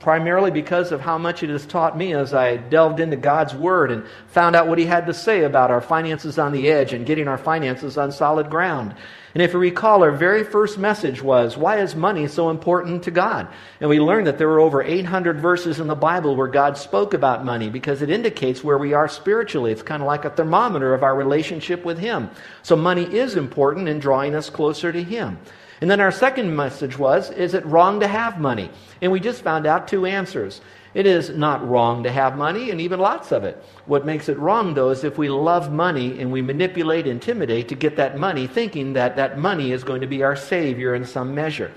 primarily because of how much it has taught me as I delved into God's Word and found out what He had to say about our finances on the edge and getting our finances on solid ground. And if you recall, our very first message was, Why is money so important to God? And we learned that there were over 800 verses in the Bible where God spoke about money because it indicates where we are spiritually. It's kind of like a thermometer of our relationship with Him. So money is important in drawing us closer to Him. And then our second message was, is it wrong to have money? And we just found out two answers. It is not wrong to have money, and even lots of it. What makes it wrong, though, is if we love money and we manipulate, intimidate to get that money, thinking that that money is going to be our savior in some measure.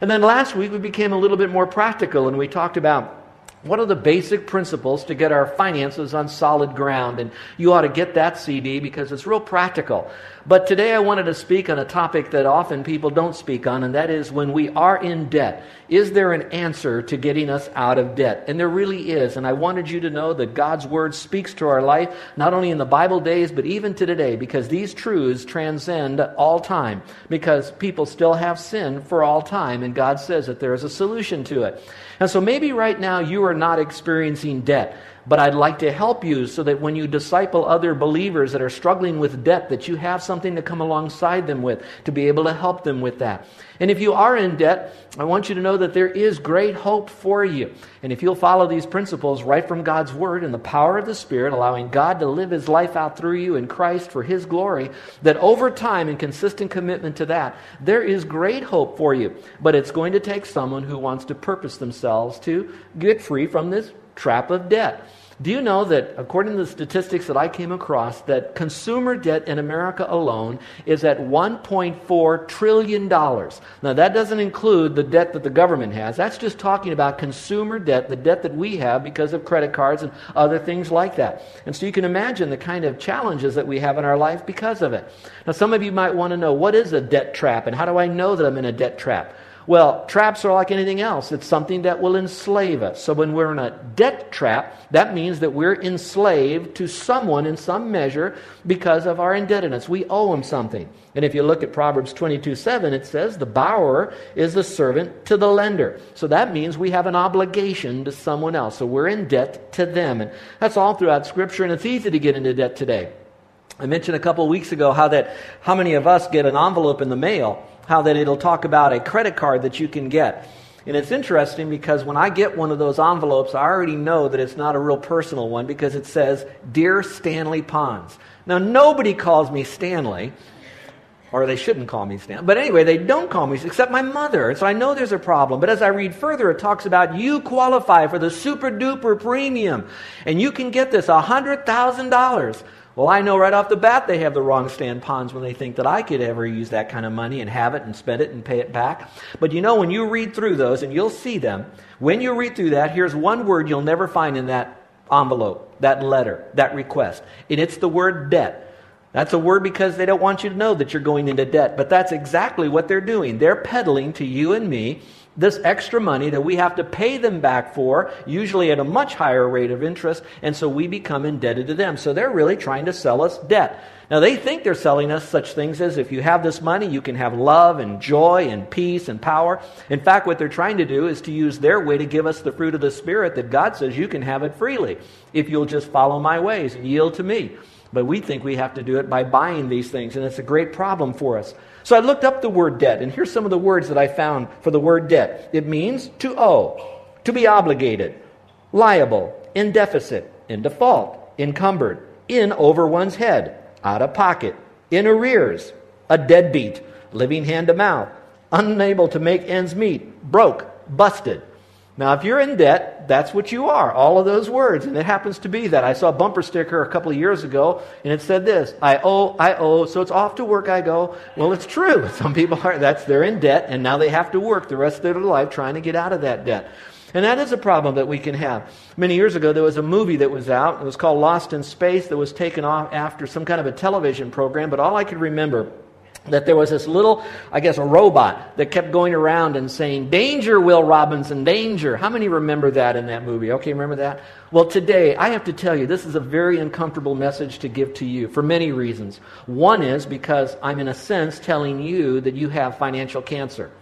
And then last week we became a little bit more practical, and we talked about what are the basic principles to get our finances on solid ground? And you ought to get that CD because it's real practical. But today I wanted to speak on a topic that often people don't speak on, and that is when we are in debt. Is there an answer to getting us out of debt? And there really is. And I wanted you to know that God's Word speaks to our life, not only in the Bible days, but even to today, because these truths transcend all time, because people still have sin for all time, and God says that there is a solution to it. And so maybe right now you are not experiencing debt, but I'd like to help you so that when you disciple other believers that are struggling with debt, that you have something to come alongside them with to be able to help them with that. And if you are in debt, I want you to know that there is great hope for you. And if you'll follow these principles right from God's Word and the power of the Spirit, allowing God to live His life out through you in Christ for His glory, that over time and consistent commitment to that, there is great hope for you. But it's going to take someone who wants to purpose themselves to get free from this trap of debt. Do you know that, according to the statistics that I came across, that consumer debt in America alone is at $1.4 trillion? Now, that doesn't include the debt that the government has. That's just talking about consumer debt, the debt that we have because of credit cards and other things like that. And so you can imagine the kind of challenges that we have in our life because of it. Now, some of you might want to know what is a debt trap and how do I know that I'm in a debt trap? Well, traps are like anything else. It's something that will enslave us. So when we're in a debt trap, that means that we're enslaved to someone in some measure because of our indebtedness. We owe them something. And if you look at Proverbs 22 7, it says, The borrower is the servant to the lender. So that means we have an obligation to someone else. So we're in debt to them. And that's all throughout Scripture, and it's easy to get into debt today. I mentioned a couple of weeks ago how that how many of us get an envelope in the mail how that it'll talk about a credit card that you can get. And it's interesting because when I get one of those envelopes, I already know that it's not a real personal one because it says, Dear Stanley Ponz. Now, nobody calls me Stanley, or they shouldn't call me Stanley. But anyway, they don't call me, except my mother. So I know there's a problem. But as I read further, it talks about you qualify for the super duper premium, and you can get this $100,000. Well, I know right off the bat they have the wrong Stan Ponz when they think that I could ever use that kind of money and have it and spend it and pay it back. But you know, when you read through those and you'll see them, when you read through that, here's one word you'll never find in that envelope, that letter, that request. And it's the word debt. That's a word because they don't want you to know that you're going into debt. But that's exactly what they're doing. They're peddling to you and me this extra money that we have to pay them back for, usually at a much higher rate of interest, and so we become indebted to them. So they're really trying to sell us debt. Now they think they're selling us such things as if you have this money, you can have love and joy and peace and power. In fact, what they're trying to do is to use their way to give us the fruit of the Spirit that God says you can have it freely if you'll just follow my ways and yield to me. But we think we have to do it by buying these things, and it's a great problem for us. So I looked up the word debt, and here's some of the words that I found for the word debt. It means to owe, to be obligated, liable, in deficit, in default, encumbered, in over one's head, out of pocket, in arrears, a deadbeat, living hand to mouth, unable to make ends meet, broke, busted. Now, if you're in debt, that's what you are, all of those words. And it happens to be that. I saw a bumper sticker a couple of years ago, and it said this I owe, I owe, so it's off to work I go. Well, it's true. Some people are, that's, they're in debt, and now they have to work the rest of their life trying to get out of that debt. And that is a problem that we can have. Many years ago, there was a movie that was out. It was called Lost in Space that was taken off after some kind of a television program, but all I could remember that there was this little, I guess, a robot that kept going around and saying, Danger, Will Robinson, danger. How many remember that in that movie? Okay, remember that? Well, today, I have to tell you, this is a very uncomfortable message to give to you for many reasons. One is because I'm, in a sense, telling you that you have financial cancer.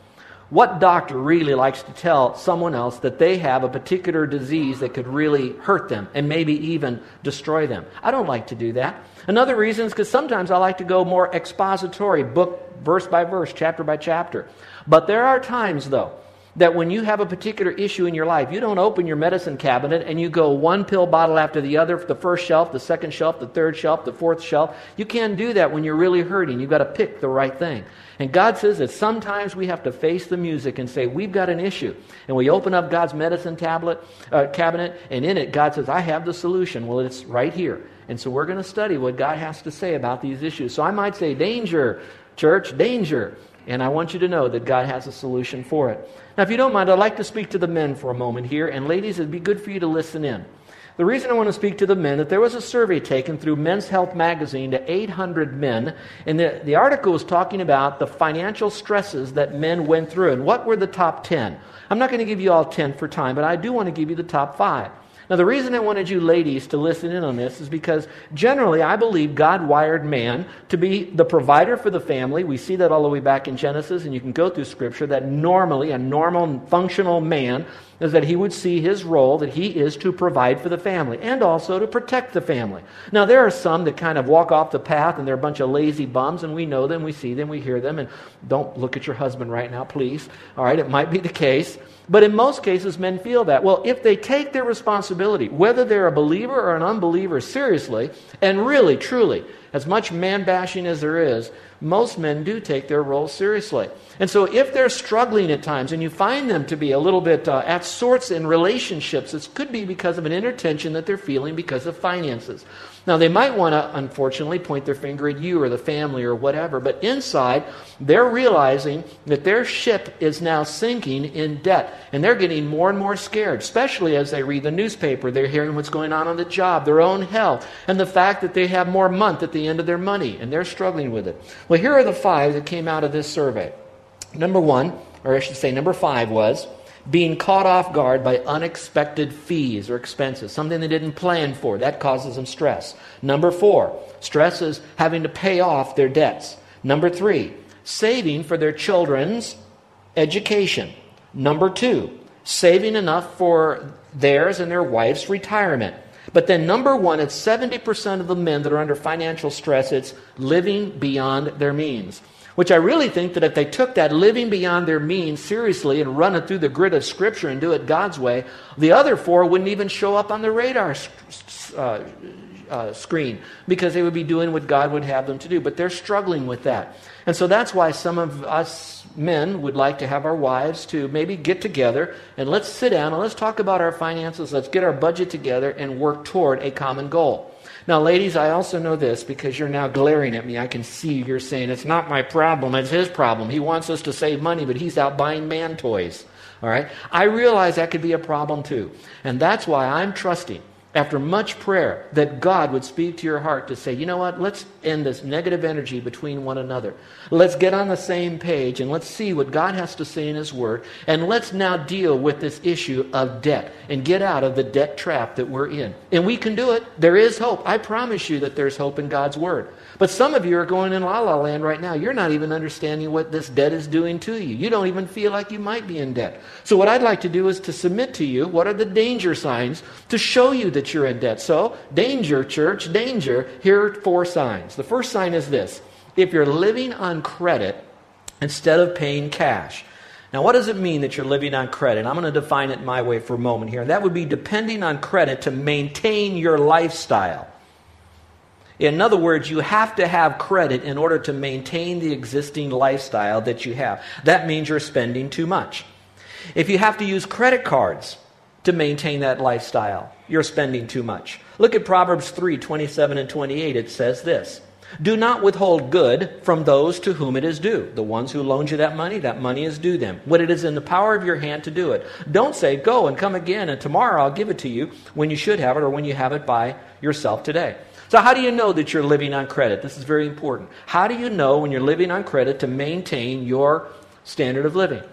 What doctor really likes to tell someone else that they have a particular disease that could really hurt them and maybe even destroy them? I don't like to do that. Another reason is because sometimes I like to go more expository, book verse by verse, chapter by chapter. But there are times, though, that when you have a particular issue in your life, you don't open your medicine cabinet and you go one pill bottle after the other, the first shelf, the second shelf, the third shelf, the fourth shelf. You can't do that when you're really hurting. You've got to pick the right thing. And God says that sometimes we have to face the music and say, We've got an issue. And we open up God's medicine tablet, uh, cabinet, and in it, God says, I have the solution. Well, it's right here. And so we're going to study what God has to say about these issues. So I might say, Danger, church, danger. And I want you to know that God has a solution for it. Now, if you don't mind, I'd like to speak to the men for a moment here. And ladies, it'd be good for you to listen in. The reason I want to speak to the men that there was a survey taken through Men's Health magazine to 800 men, and the, the article was talking about the financial stresses that men went through and what were the top 10. I'm not going to give you all 10 for time, but I do want to give you the top five. Now, the reason I wanted you ladies to listen in on this is because generally I believe God wired man to be the provider for the family. We see that all the way back in Genesis, and you can go through Scripture that normally a normal, functional man is that he would see his role that he is to provide for the family and also to protect the family. Now, there are some that kind of walk off the path and they're a bunch of lazy bums, and we know them, we see them, we hear them, and don't look at your husband right now, please. All right, it might be the case. But in most cases, men feel that. Well, if they take their responsibility, whether they're a believer or an unbeliever, seriously, and really, truly, as much man bashing as there is, most men do take their role seriously. And so, if they're struggling at times and you find them to be a little bit uh, at sorts in relationships, it could be because of an inner tension that they're feeling because of finances. Now, they might want to, unfortunately, point their finger at you or the family or whatever, but inside, they're realizing that their ship is now sinking in debt. And they're getting more and more scared, especially as they read the newspaper. They're hearing what's going on on the job, their own health, and the fact that they have more month at the end of their money, and they're struggling with it. Well, here are the five that came out of this survey. Number one, or I should say, number five was being caught off guard by unexpected fees or expenses, something they didn't plan for. That causes them stress. Number four, stress is having to pay off their debts. Number three, saving for their children's education. Number two, saving enough for theirs and their wife's retirement. But then, number one, it's 70% of the men that are under financial stress, it's living beyond their means. Which I really think that if they took that living beyond their means seriously and run it through the grid of Scripture and do it God's way, the other four wouldn't even show up on the radar uh, uh, screen because they would be doing what God would have them to do. But they're struggling with that. And so that's why some of us men would like to have our wives to maybe get together and let's sit down and let's talk about our finances. Let's get our budget together and work toward a common goal. Now, ladies, I also know this because you're now glaring at me. I can see you're saying, it's not my problem, it's his problem. He wants us to save money, but he's out buying man toys. All right? I realize that could be a problem too. And that's why I'm trusting after much prayer, that God would speak to your heart to say, you know what, let's end this negative energy between one another. Let's get on the same page and let's see what God has to say in His Word. And let's now deal with this issue of debt and get out of the debt trap that we're in. And we can do it. There is hope. I promise you that there's hope in God's Word. But some of you are going in la la land right now. You're not even understanding what this debt is doing to you. You don't even feel like you might be in debt. So, what I'd like to do is to submit to you what are the danger signs to show you that you're in debt. So, danger, church, danger. Here are four signs. The first sign is this if you're living on credit instead of paying cash. Now, what does it mean that you're living on credit? I'm going to define it my way for a moment here. And That would be depending on credit to maintain your lifestyle. In other words, you have to have credit in order to maintain the existing lifestyle that you have. That means you're spending too much. If you have to use credit cards to maintain that lifestyle, you're spending too much. Look at Proverbs 3 27 and 28. It says this Do not withhold good from those to whom it is due. The ones who loaned you that money, that money is due them. When it is in the power of your hand to do it. Don't say, Go and come again, and tomorrow I'll give it to you when you should have it or when you have it by yourself today. So, how do you know that you're living on credit? This is very important. How do you know when you're living on credit to maintain your standard of living?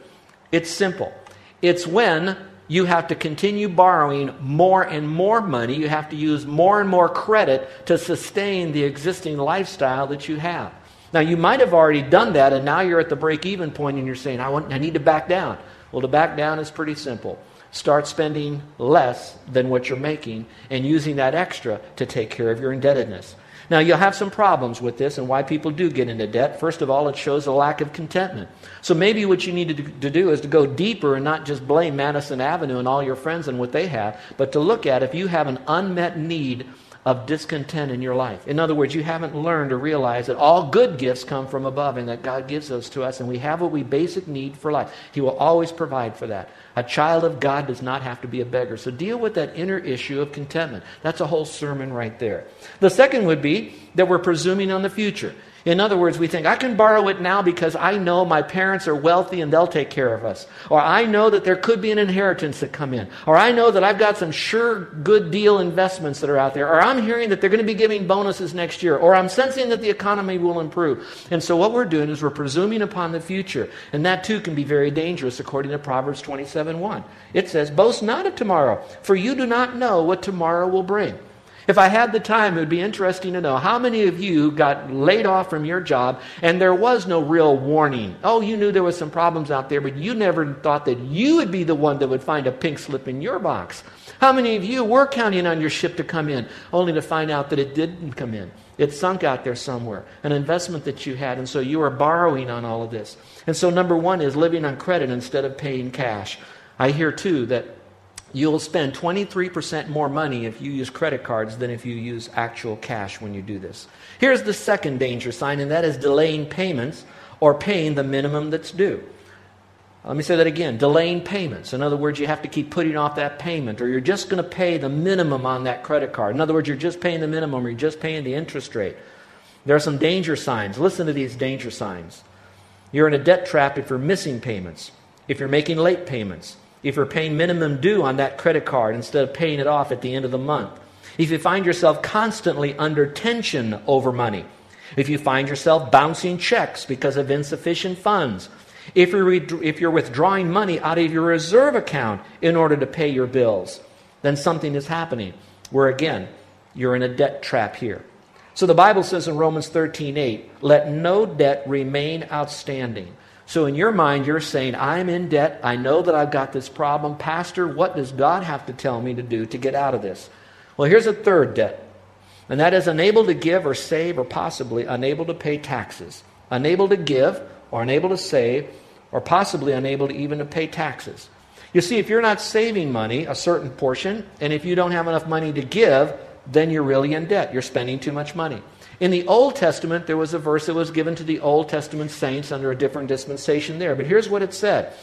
It's simple. It's when you have to continue borrowing more and more money. You have to use more and more credit to sustain the existing lifestyle that you have. Now, you might have already done that, and now you're at the break even point and you're saying, I, want, I need to back down. Well, to back down is pretty simple. Start spending less than what you're making and using that extra to take care of your indebtedness. Now, you'll have some problems with this and why people do get into debt. First of all, it shows a lack of contentment. So maybe what you need to, do is to go deeper and not just blame Madison Avenue and all your friends and what they have, but to look at if you have an unmet need of discontent in your life. In other words, you haven't learned to realize that all good gifts come from above and that God gives those to us and we have what we basic need for life. He will always provide for that. A child of God does not have to be a beggar. So deal with that inner issue of contentment. That's a whole sermon right there. The second would be that we're presuming on the future. In other words, we think, I can borrow it now because I know my parents are wealthy and they'll take care of us. Or I know that there could be an inheritance that come in. Or I know that I've got some sure good deal investments that are out there. Or I'm hearing that they're going to be giving bonuses next year. Or I'm sensing that the economy will improve. And so what we're doing is we're presuming upon the future. And that too can be very dangerous according to Proverbs 27:1. It says, Boast not of tomorrow, for you do not know what tomorrow will bring. If I had the time, it would be interesting to know how many of you got laid off from your job and there was no real warning. Oh, you knew there was some problems out there, but you never thought that you would be the one that would find a pink slip in your box. How many of you were counting on your ship to come in only to find out that it didn't come in? It sunk out there somewhere, an investment that you had, and so you are borrowing on all of this. And so, number one is living on credit instead of paying cash. I hear too that You'll spend 23% more money if you use credit cards than if you use actual cash when you do this. Here's the second danger sign, and that is delaying payments or paying the minimum that's due. Let me say that again delaying payments. In other words, you have to keep putting off that payment, or you're just going to pay the minimum on that credit card. In other words, you're just paying the minimum, or you're just paying the interest rate. There are some danger signs. Listen to these danger signs. You're in a debt trap if you're missing payments, if you're making late payments, if you're paying minimum due on that credit card instead of paying it off at the end of the month, if you find yourself constantly under tension over money, if you find yourself bouncing checks because of insufficient funds, if you're, if you're withdrawing money out of your reserve account in order to pay your bills, then something is happening. Where, again, you're in a debt trap here. So the Bible says in Romans 13 8, let no debt remain outstanding so, in your mind, you're saying, I'm in debt. I know that I've got this problem. Pastor, what does God have to tell me to do to get out of this? Well, here's a third debt, and that is unable to give or save or possibly unable to pay taxes. Unable to give or unable to save or possibly unable to even to pay taxes. You see, if you're not saving money, a certain portion, and if you don't have enough money to give, then you're really in debt. You're spending too much money. In the Old Testament, there was a verse that was given to the Old Testament saints under a different dispensation there. But here's what it said it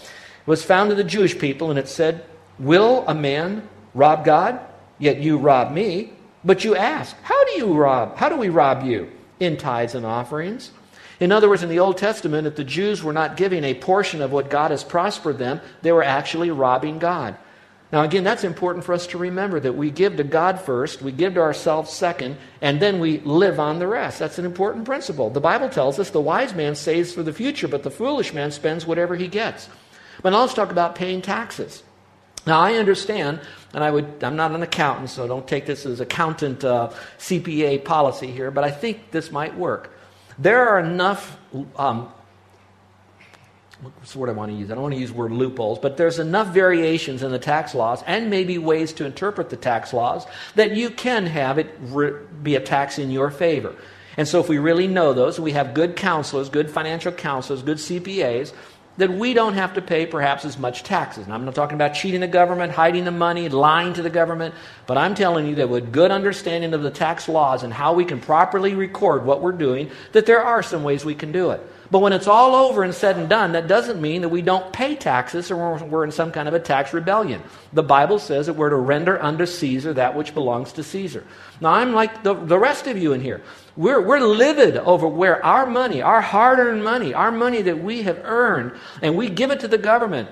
was found to the Jewish people, and it said, Will a man rob God? Yet you rob me. But you ask, How do you rob? How do we rob you? In tithes and offerings. In other words, in the Old Testament, if the Jews were not giving a portion of what God has prospered them, they were actually robbing God. Now, again, that's important for us to remember that we give to God first, we give to ourselves second, and then we live on the rest. That's an important principle. The Bible tells us the wise man saves for the future, but the foolish man spends whatever he gets. But now let's talk about paying taxes. Now, I understand, and I would, I'm not an accountant, so don't take this as accountant uh, CPA policy here, but I think this might work. There are enough um, what's the word I want to use? I don't want to use the word loopholes, but there's enough variations in the tax laws and maybe ways to interpret the tax laws that you can have it be a tax in your favor. And so if we really know those, we have good counselors, good financial counselors, good CPAs, that we don't have to pay perhaps as much taxes. And I'm not talking about cheating the government, hiding the money, lying to the government, but I'm telling you that with good understanding of the tax laws and how we can properly record what we're doing, that there are some ways we can do it. But when it's all over and said and done, that doesn't mean that we don't pay taxes or we're in some kind of a tax rebellion. The Bible says that we're to render unto Caesar that which belongs to Caesar. Now, I'm like the, the rest of you in here. We're, we're livid over where our money, our hard earned money, our money that we have earned, and we give it to the government,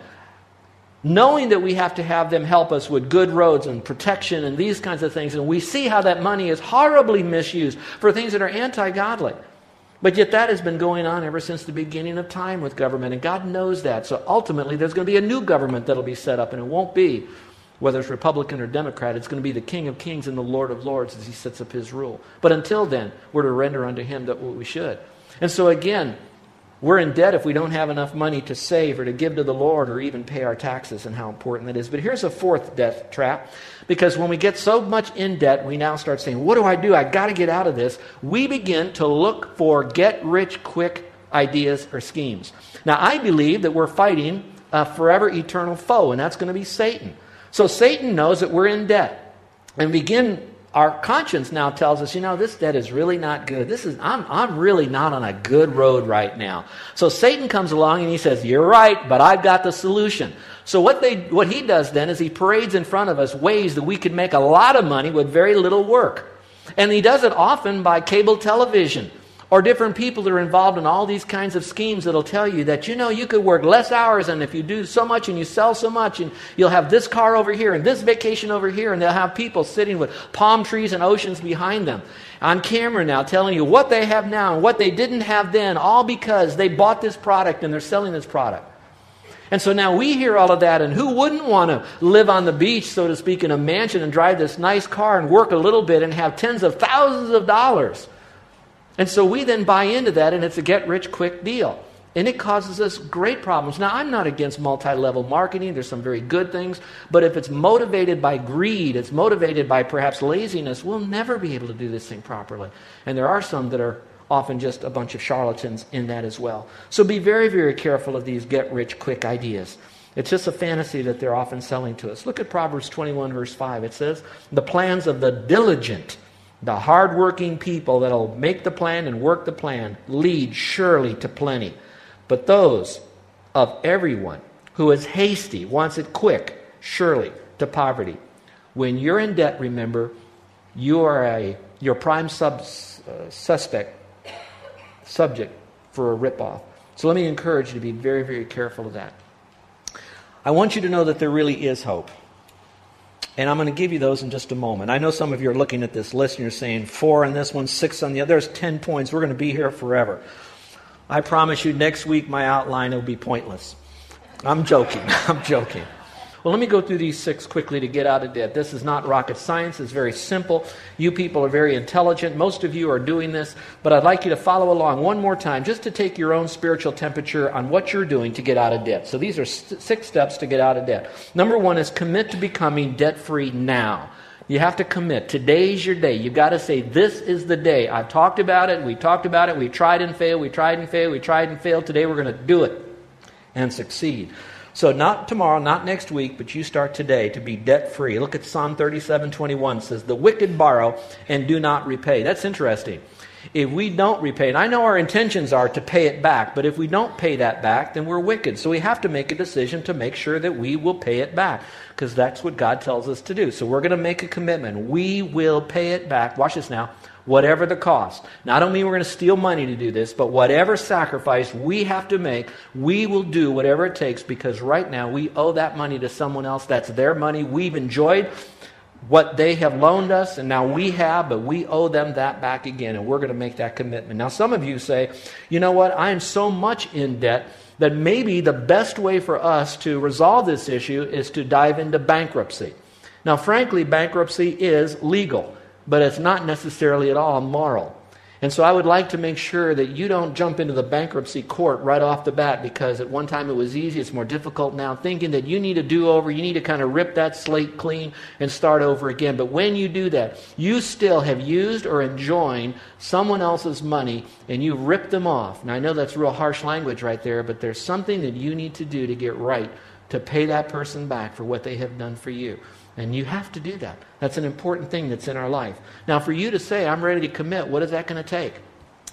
knowing that we have to have them help us with good roads and protection and these kinds of things. And we see how that money is horribly misused for things that are anti godly. But yet, that has been going on ever since the beginning of time with government, and God knows that. So ultimately, there's going to be a new government that'll be set up, and it won't be whether it's Republican or Democrat, it's going to be the King of Kings and the Lord of Lords as he sets up his rule. But until then, we're to render unto him that what we should. And so again, we're in debt if we don't have enough money to save or to give to the Lord or even pay our taxes and how important that is. But here's a fourth debt trap because when we get so much in debt, we now start saying, What do I do? I got to get out of this. We begin to look for get rich quick ideas or schemes. Now, I believe that we're fighting a forever eternal foe, and that's going to be Satan. So Satan knows that we're in debt. And begin our conscience now tells us, you know, this debt is really not good. This is I'm I'm really not on a good road right now. So Satan comes along and he says, You're right, but I've got the solution. So what they what he does then is he parades in front of us ways that we could make a lot of money with very little work. And he does it often by cable television or different people that are involved in all these kinds of schemes that'll tell you that you know you could work less hours and if you do so much and you sell so much and you'll have this car over here and this vacation over here and they'll have people sitting with palm trees and oceans behind them on camera now telling you what they have now and what they didn't have then all because they bought this product and they're selling this product and so now we hear all of that, and who wouldn't want to live on the beach, so to speak, in a mansion and drive this nice car and work a little bit and have tens of thousands of dollars? And so we then buy into that, and it's a get rich quick deal. And it causes us great problems. Now, I'm not against multi level marketing. There's some very good things. But if it's motivated by greed, it's motivated by perhaps laziness, we'll never be able to do this thing properly. And there are some that are often just a bunch of charlatans in that as well. So be very, very careful of these get rich quick ideas. It's just a fantasy that they're often selling to us. Look at Proverbs 21, verse 5. It says, The plans of the diligent the hardworking people that'll make the plan and work the plan lead surely to plenty. But those of everyone who is hasty, wants it quick, surely to poverty. When you're in debt, remember, you are a your prime sub, uh, suspect subject for a ripoff. So let me encourage you to be very, very careful of that. I want you to know that there really is hope. And I'm going to give you those in just a moment. I know some of you are looking at this list and you're saying four on this one, six on the other. There's 10 points. We're going to be here forever. I promise you, next week my outline will be pointless. I'm joking. I'm joking. Well, let me go through these six quickly to get out of debt. This is not rocket science, it's very simple. You people are very intelligent. Most of you are doing this, but I'd like you to follow along one more time just to take your own spiritual temperature on what you're doing to get out of debt. So these are six steps to get out of debt. Number one is commit to becoming debt free now. You have to commit. Today's your day. You've got to say, This is the day. I've talked about it. We talked about it. We tried and failed. We tried and failed. We tried and failed. Today we're going to do it and succeed. So not tomorrow, not next week, but you start today to be debt free. Look at Psalm 37 21 says, The wicked borrow and do not repay. That's interesting. If we don't repay, and I know our intentions are to pay it back, but if we don't pay that back, then we're wicked. So we have to make a decision to make sure that we will pay it back, because that's what God tells us to do. So we're going to make a commitment. We will pay it back. Watch this now whatever the cost. Now, I don't mean we're going to steal money to do this, but whatever sacrifice we have to make, we will do whatever it takes because right now we owe that money to someone else. That's their money. We've enjoyed what they have loaned us, and now we have, but we owe them that back again, and we're going to make that commitment. Now, some of you say, you know what, I am so much in debt that maybe the best way for us to resolve this issue is to dive into bankruptcy. Now, frankly, bankruptcy is legal but it's not necessarily at all moral. And so I would like to make sure that you don't jump into the bankruptcy court right off the bat because at one time it was easy, it's more difficult now, thinking that you need a do over, you need to kind of rip that slate clean and start over again. But when you do that, you still have used or enjoyed someone else's money and you rip them off. Now I know that's real harsh language right there, but there's something that you need to do to get right to pay that person back for what they have done for you. And you have to do that. That's an important thing that's in our life. Now, for you to say, I'm ready to commit, what is that going to take?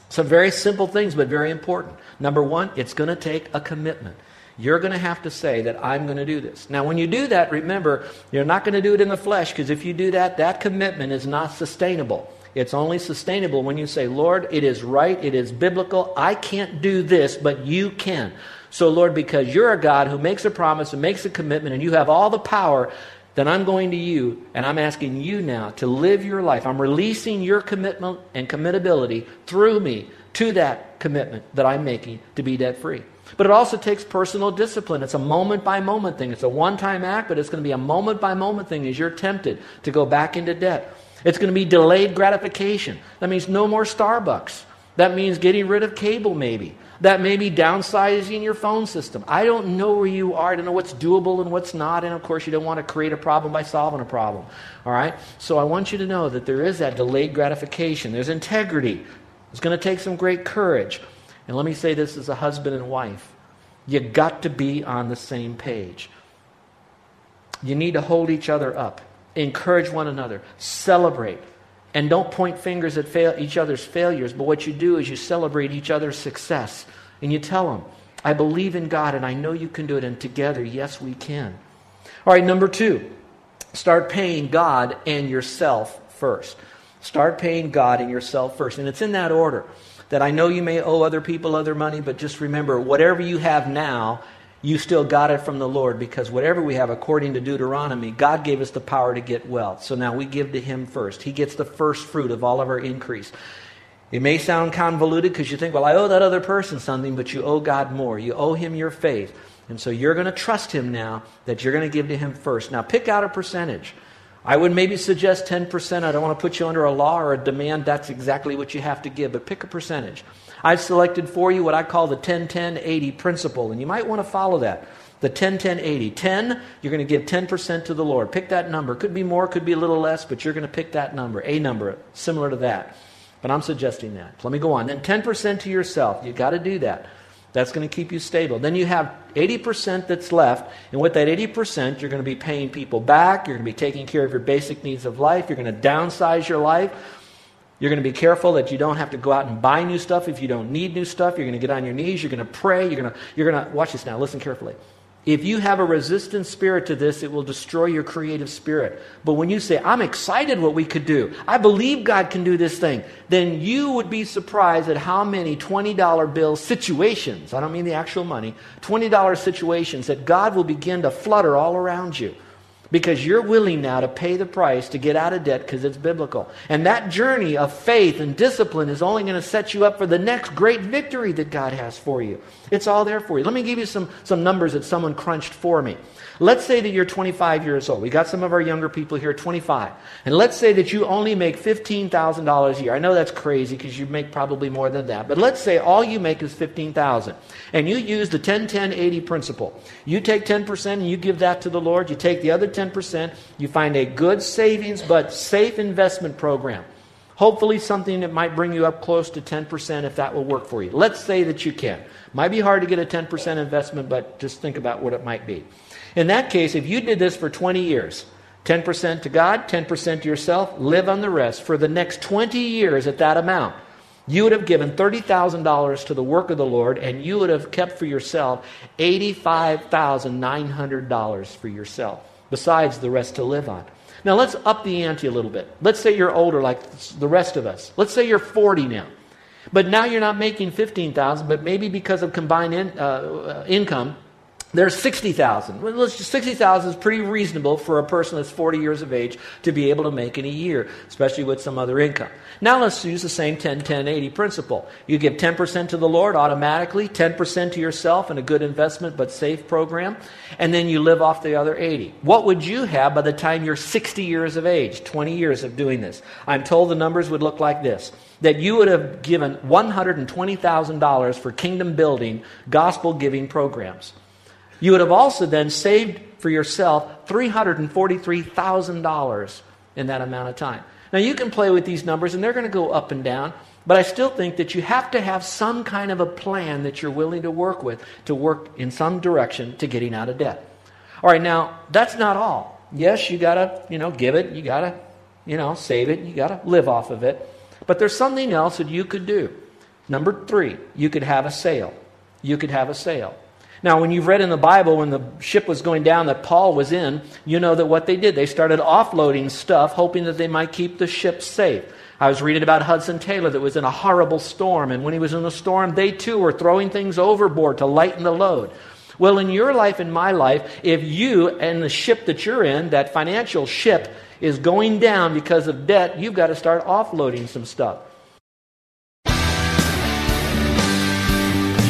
Some very simple things, but very important. Number one, it's going to take a commitment. You're going to have to say that I'm going to do this. Now, when you do that, remember, you're not going to do it in the flesh because if you do that, that commitment is not sustainable. It's only sustainable when you say, Lord, it is right, it is biblical. I can't do this, but you can. So, Lord, because you're a God who makes a promise and makes a commitment and you have all the power, then I'm going to you and I'm asking you now to live your life. I'm releasing your commitment and committability through me to that commitment that I'm making to be debt free. But it also takes personal discipline. It's a moment by moment thing. It's a one time act, but it's going to be a moment by moment thing as you're tempted to go back into debt. It's going to be delayed gratification. That means no more Starbucks. That means getting rid of cable, maybe. That may be downsizing your phone system. I don't know where you are. I don't know what's doable and what's not. And of course, you don't want to create a problem by solving a problem. All right? So I want you to know that there is that delayed gratification. There's integrity. It's going to take some great courage. And let me say this as a husband and wife you got to be on the same page. You need to hold each other up, encourage one another, celebrate. And don't point fingers at fail, each other's failures, but what you do is you celebrate each other's success. And you tell them, I believe in God and I know you can do it. And together, yes, we can. All right, number two, start paying God and yourself first. Start paying God and yourself first. And it's in that order that I know you may owe other people other money, but just remember whatever you have now you still got it from the Lord because whatever we have, according to Deuteronomy, God gave us the power to get wealth. So now we give to Him first. He gets the first fruit of all of our increase. It may sound convoluted because you think, well, I owe that other person something, but you owe God more. You owe Him your faith. And so you're going to trust Him now that you're going to give to Him first. Now pick out a percentage. I would maybe suggest 10%. I don't want to put you under a law or a demand. That's exactly what you have to give, but pick a percentage. I've selected for you what I call the 10 10 80 principle, and you might want to follow that. The 10 10 80. 10, you're going to give 10% to the Lord. Pick that number. Could be more, could be a little less, but you're going to pick that number, a number similar to that. But I'm suggesting that. Let me go on. Then 10% to yourself. You've got to do that. That's going to keep you stable. Then you have 80% that's left, and with that 80%, you're going to be paying people back. You're going to be taking care of your basic needs of life. You're going to downsize your life. You're going to be careful that you don't have to go out and buy new stuff if you don't need new stuff. You're going to get on your knees. You're going to pray. You're going to, you're going to watch this now. Listen carefully. If you have a resistant spirit to this, it will destroy your creative spirit. But when you say, I'm excited what we could do, I believe God can do this thing, then you would be surprised at how many $20 bill situations, I don't mean the actual money, $20 situations that God will begin to flutter all around you because you're willing now to pay the price to get out of debt because it's biblical. And that journey of faith and discipline is only going to set you up for the next great victory that God has for you. It's all there for you. Let me give you some, some numbers that someone crunched for me. Let's say that you're 25 years old. We got some of our younger people here, 25. And let's say that you only make $15,000 a year. I know that's crazy because you make probably more than that. But let's say all you make is 15,000 and you use the 10 10 80 principle. You take 10% and you give that to the Lord. You take the other 10%, you find a good savings but safe investment program. Hopefully, something that might bring you up close to 10% if that will work for you. Let's say that you can. Might be hard to get a 10% investment, but just think about what it might be. In that case, if you did this for 20 years, 10% to God, 10% to yourself, live on the rest for the next 20 years at that amount, you would have given $30,000 to the work of the Lord and you would have kept for yourself $85,900 for yourself, besides the rest to live on. Now let's up the ante a little bit. Let's say you're older like the rest of us. Let's say you're 40 now. But now you're not making 15,000, but maybe because of combined in, uh, uh income, There's 60,000. Well, 60,000 is pretty reasonable for a person that's 40 years of age to be able to make in a year, especially with some other income. Now let's use the same 10 10 80 principle. You give 10% to the Lord automatically, 10% to yourself in a good investment but safe program, and then you live off the other 80. What would you have by the time you're 60 years of age, 20 years of doing this? I'm told the numbers would look like this that you would have given $120,000 for kingdom building, gospel giving programs. You would have also then saved for yourself $343,000 in that amount of time. Now, you can play with these numbers, and they're going to go up and down, but I still think that you have to have some kind of a plan that you're willing to work with to work in some direction to getting out of debt. All right, now, that's not all. Yes, you got to, you know, give it, you got to, you know, save it, you got to live off of it. But there's something else that you could do. Number three, you could have a sale. You could have a sale. Now, when you've read in the Bible when the ship was going down that Paul was in, you know that what they did, they started offloading stuff, hoping that they might keep the ship safe. I was reading about Hudson Taylor that was in a horrible storm, and when he was in the storm, they too were throwing things overboard to lighten the load. Well, in your life and my life, if you and the ship that you're in, that financial ship, is going down because of debt, you've got to start offloading some stuff.